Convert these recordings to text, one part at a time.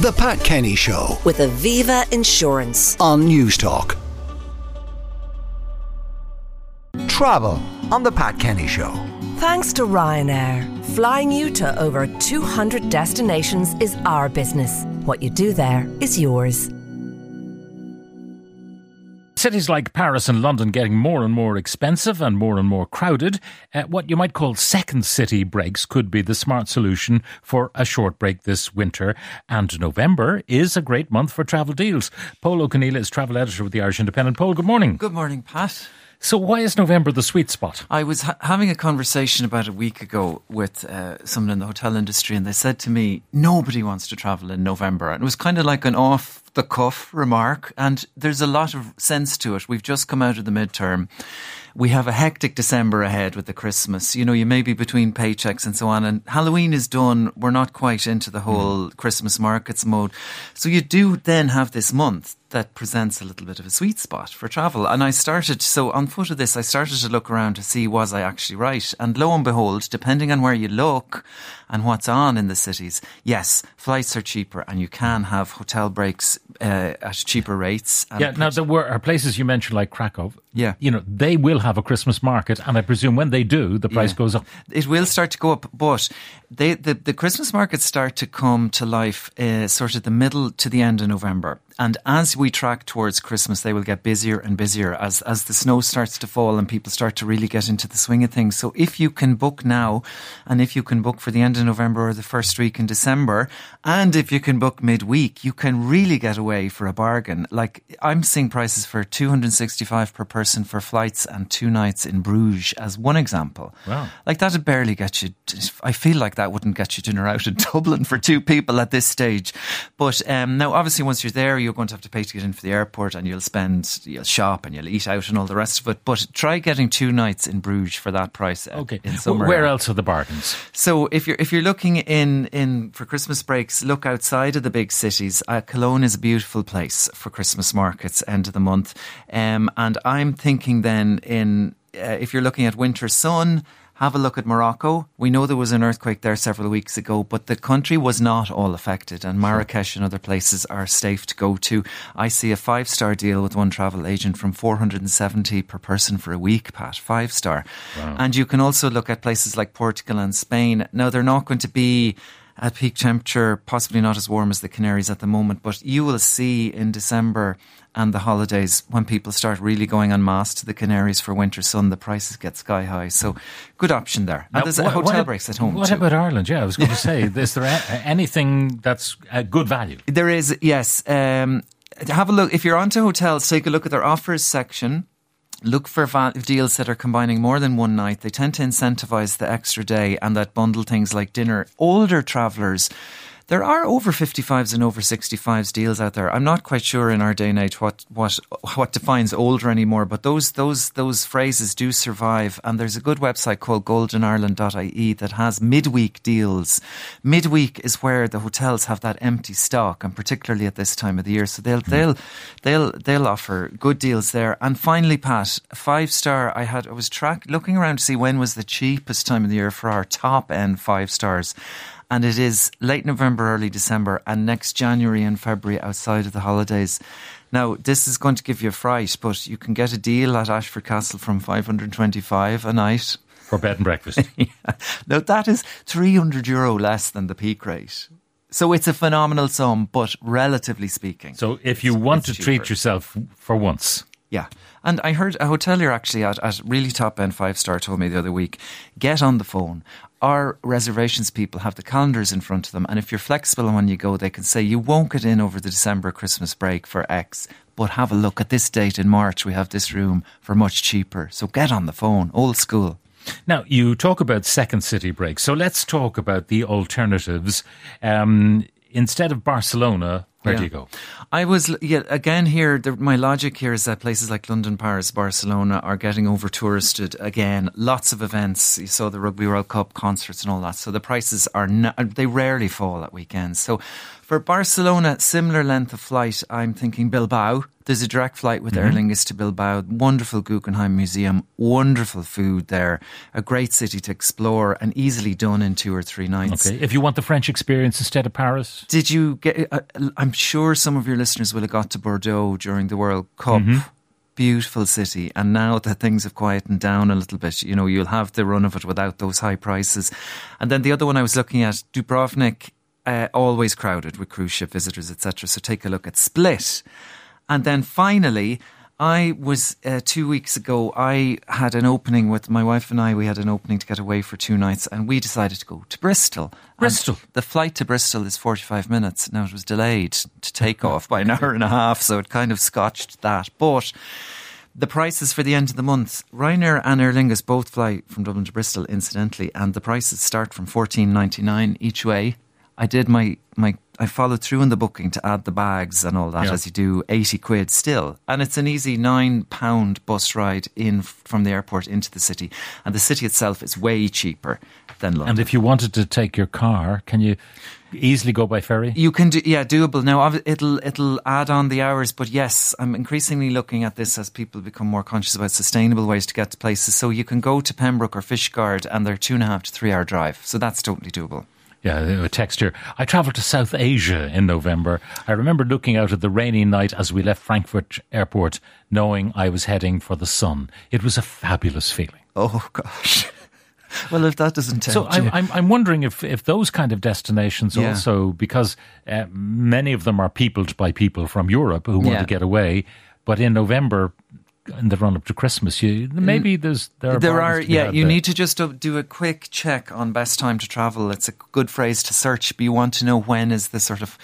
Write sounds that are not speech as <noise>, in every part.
The Pat Kenny Show with Aviva Insurance. on Newstalk. Travel on The Pat Kenny Show. Thanks to Ryanair. Flying you to over 200 destinations is our business. What you do there is yours. Cities like Paris and London getting more and more expensive and more and more crowded. Uh, what you might call second city breaks could be the smart solution for a short break this winter. And November is a great month for travel deals. Pól Ó Conghaile is travel editor with the Irish Independent. Paul, good morning. Good morning, Pat. So, why is November the sweet spot? I was ha- having a conversation about a week ago with uh, someone in the hotel industry, and they said to me, nobody wants to travel in November. And it was kind of like an off the cuff remark, and there's a lot of sense to it. We've just come out of the midterm. We have a hectic December ahead with the Christmas. You know, you may be between paychecks and so on, and Halloween is done. We're not quite into the whole mm-hmm. Christmas markets mode. So you do then have this month that presents a little bit of a sweet spot for travel. And I started, so on foot of this, I started to look around to see was I actually right. And lo and behold, depending on where you look and what's on in the cities, yes, flights are cheaper and you can have hotel breaks uh, at cheaper rates. Yeah, now there were are places you mentioned like Krakow. Yeah. You know, they will have a Christmas market, and I presume when they do, the price Yeah. goes up. It will start to go up, but they, the the Christmas markets start to come to life uh, sort of the middle to the end of November. And as we track towards Christmas, they will get busier and busier as as the snow starts to fall and people start to really get into the swing of things. So if you can book now, and if you can book for the end of November or the first week in December, and if you can book midweek, you can really get away for a bargain. Like I'm seeing prices for 265 per person for flights and two nights in Bruges as one example. Wow. Like that'd barely get you. I feel like that wouldn't get you dinner out in <laughs> Dublin for two people at this stage. But um, now, obviously, once you're there, you're going to have to pay to get in for the airport, and you'll spend, you'll shop, and you'll eat out, and all the rest of it. But try getting two nights in Bruges for that price. uh, Okay. in summer. Where else are the bargains? So if you're if you're looking in in for Christmas breaks, look outside of the big cities. Uh, Cologne is a beautiful place for Christmas markets end of the month, um, and I'm thinking then in uh, if you're looking at winter sun. Have a look at Morocco. We know there was an earthquake there several weeks ago, but the country was not all affected, and Marrakesh and other places are safe to go to. I see a five star deal with one travel agent from 470 per person for a week, Pat. Five star. And you can also look at places like Portugal and Spain. Now, they're not going to be at peak temperature, possibly not as warm as the Canaries at the moment, but you will see in December and the holidays when people start really going en masse to the Canaries for winter sun, the prices get sky high. So, good option there. And Now, there's a what- hotel what- breaks at home What too. about Ireland? Yeah, I was going <laughs> to say, is there a- anything that's a good value? There is, yes. Um, have a look. If you're onto hotels, take a look at their offers section. Look for deals that are combining more than one night. They tend to incentivize the extra day and that bundle things like dinner. Older travelers, there are over 55s and over 65s deals out there. I'm not quite sure in our day and age what, what, what defines older anymore, but those, those, those phrases do survive. And there's a good website called goldenireland.ie that has midweek deals. Midweek is where the hotels have that empty stock, and particularly at this time of the year. So they'll, hmm. they'll, they'll, they'll offer good deals there. And finally, Pat, five star, I had, I was track, looking around to see when was the cheapest time of the year for our top end five stars and it is late November, early December, and next January and February outside of the holidays. Now, this is going to give you a fright, but you can get a deal at Ashford Castle from 525 a night. For bed and breakfast. <laughs> Yeah. Now, that is 300 euro less than the peak rate. So it's a phenomenal sum, but relatively speaking. So if you want to it's treat yourself for once, Yeah. And I heard a hotelier actually at, at really top end five star told me the other week get on the phone. Our reservations people have the calendars in front of them, and if you're flexible and when you go, they can say you won't get in over the December Christmas break for X, but have a look at this date in March. We have this room for much cheaper. So get on the phone, old school. Now, you talk about second city breaks. So let's talk about the alternatives. Um, instead of Barcelona, where do you go? I was yeah again here. The, my logic here is that places like London, Paris, Barcelona are getting over touristed again. Lots of events. You saw the Rugby World Cup concerts and all that. So the prices are not, uh, they rarely fall at weekends. So for Barcelona, similar length of flight. I'm thinking Bilbao. There's a direct flight with Mm-hmm. Aer Lingus to Bilbao. Wonderful Guggenheim Museum. Wonderful food there. A great city to explore and easily done in two or three nights. Okay. If you want the French experience instead of Paris, Did you get? Uh, I'm sure some of your listeners will have got to Bordeaux during the World Cup. Beautiful city, and now that things have quietened down a little bit, you know you'll have the run of it without those high prices. And then the other one I was looking at, Dubrovnik, uh, always crowded with cruise ship visitors, etc. So take a look at Split, and then finally. I was uh, two weeks ago. I had an opening with my wife and I. We had an opening to get away for two nights, and we decided to go to Bristol. And Bristol? the flight to Bristol is 45 minutes. Now, it was delayed to take off by an hour and a half, so it kind of scotched that. But the prices for the end of the month, Ryanair and Aer Lingus both fly from Dublin to Bristol, incidentally, and the prices start from 14.99 each way. I did my, my I followed through in the booking to add the bags and all that Yeah. as you do 80 quid still. And it's an easy nine pound bus ride in from the airport into the city. And the city itself is way cheaper than London. and if you wanted to take your car, can you easily go by ferry? You can do, yeah, doable. Now it'll it'll add on the hours, but yes, I'm increasingly looking at this as people become more conscious about sustainable ways to get to places. So you can go to Pembroke or Fishguard, and they're two and a half to three hour drive. So that's totally doable. Yeah, a text here. I travelled to South Asia in November. I remember looking out at the rainy night as we left Frankfurt Airport, knowing I was heading for the sun. It was a fabulous feeling. Oh gosh. <laughs> well, if that doesn't tempt So you, I'm, I'm, I'm wondering if, if those kind of destinations Yeah. also, because uh, many of them are peopled by people from Europe who want Yeah. to get away, but in November, in the run up to Christmas, you maybe there's there are there are bargains to be yeah you there. need to just do- a quick check on best time to travel it's a good phrase to search but you want to know when is the sort of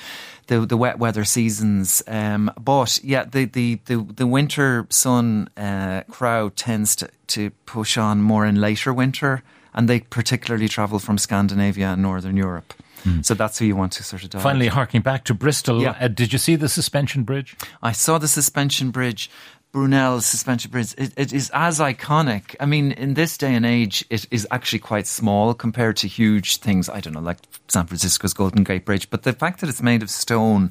the the wet weather seasons um but yeah the the the, the winter sun uh, crowd tends to to push on more in later winter and they particularly travel from Scandinavia and northern Europe so that's who you want to sort of dive. Finally, harking back to Bristol, Yeah. uh, did you see the suspension bridge? I saw the suspension bridge, Brunel's suspension bridge. It, it is as iconic. I mean, in this day and age, it is actually quite small compared to huge things. I don't know, like San Francisco's Golden Gate Bridge. But the fact that it's made of stone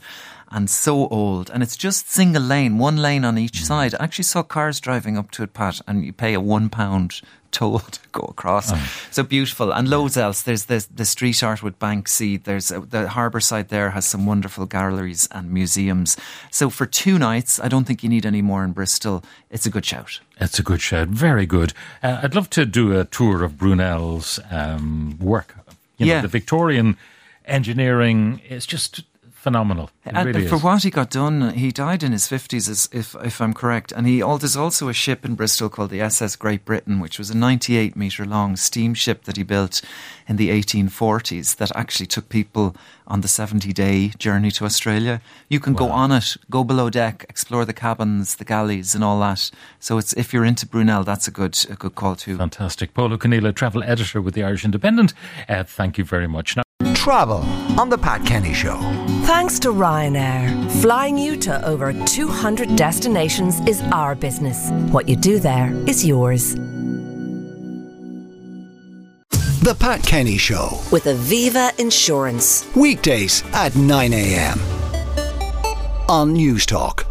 and so old, and it's just single lane, one lane on each side. I actually saw cars driving up to it, Pat, and you pay a one pound toll <laughs> to go across. So beautiful, and loads else. There's the the street art with Banksy. There's uh, the harbour side there has some wonderful galleries and museums. So for two nights, I don't think you need any more in Bristol. It's a good shout. It's a good shout. Very good. Uh, I'd love to do a tour of Brunel's um, work. You know, Yeah. the Victorian engineering is just phenomenal. It And really for is. what he got done, he died in his fifties, if if I'm correct. And he there's also a ship in Bristol called the SS Great Britain, which was a 98 meter long steamship that he built in the 1840s that actually took people on the 70 day journey to Australia. You can go on it, go below deck, explore the cabins, the galleys, and all that. So it's if you're into Brunel, that's a good a good call too. Fantastic. Pól Ó Conghaile, travel editor with the Irish Independent. Uh, thank you very much. Now, Travel on The Pat Kenny Show. Thanks to Ryanair. Flying you to over 200 destinations is our business. What you do there is yours. The Pat Kenny Show. With Aviva Insurance. Weekdays at 9 a.m. on Newstalk.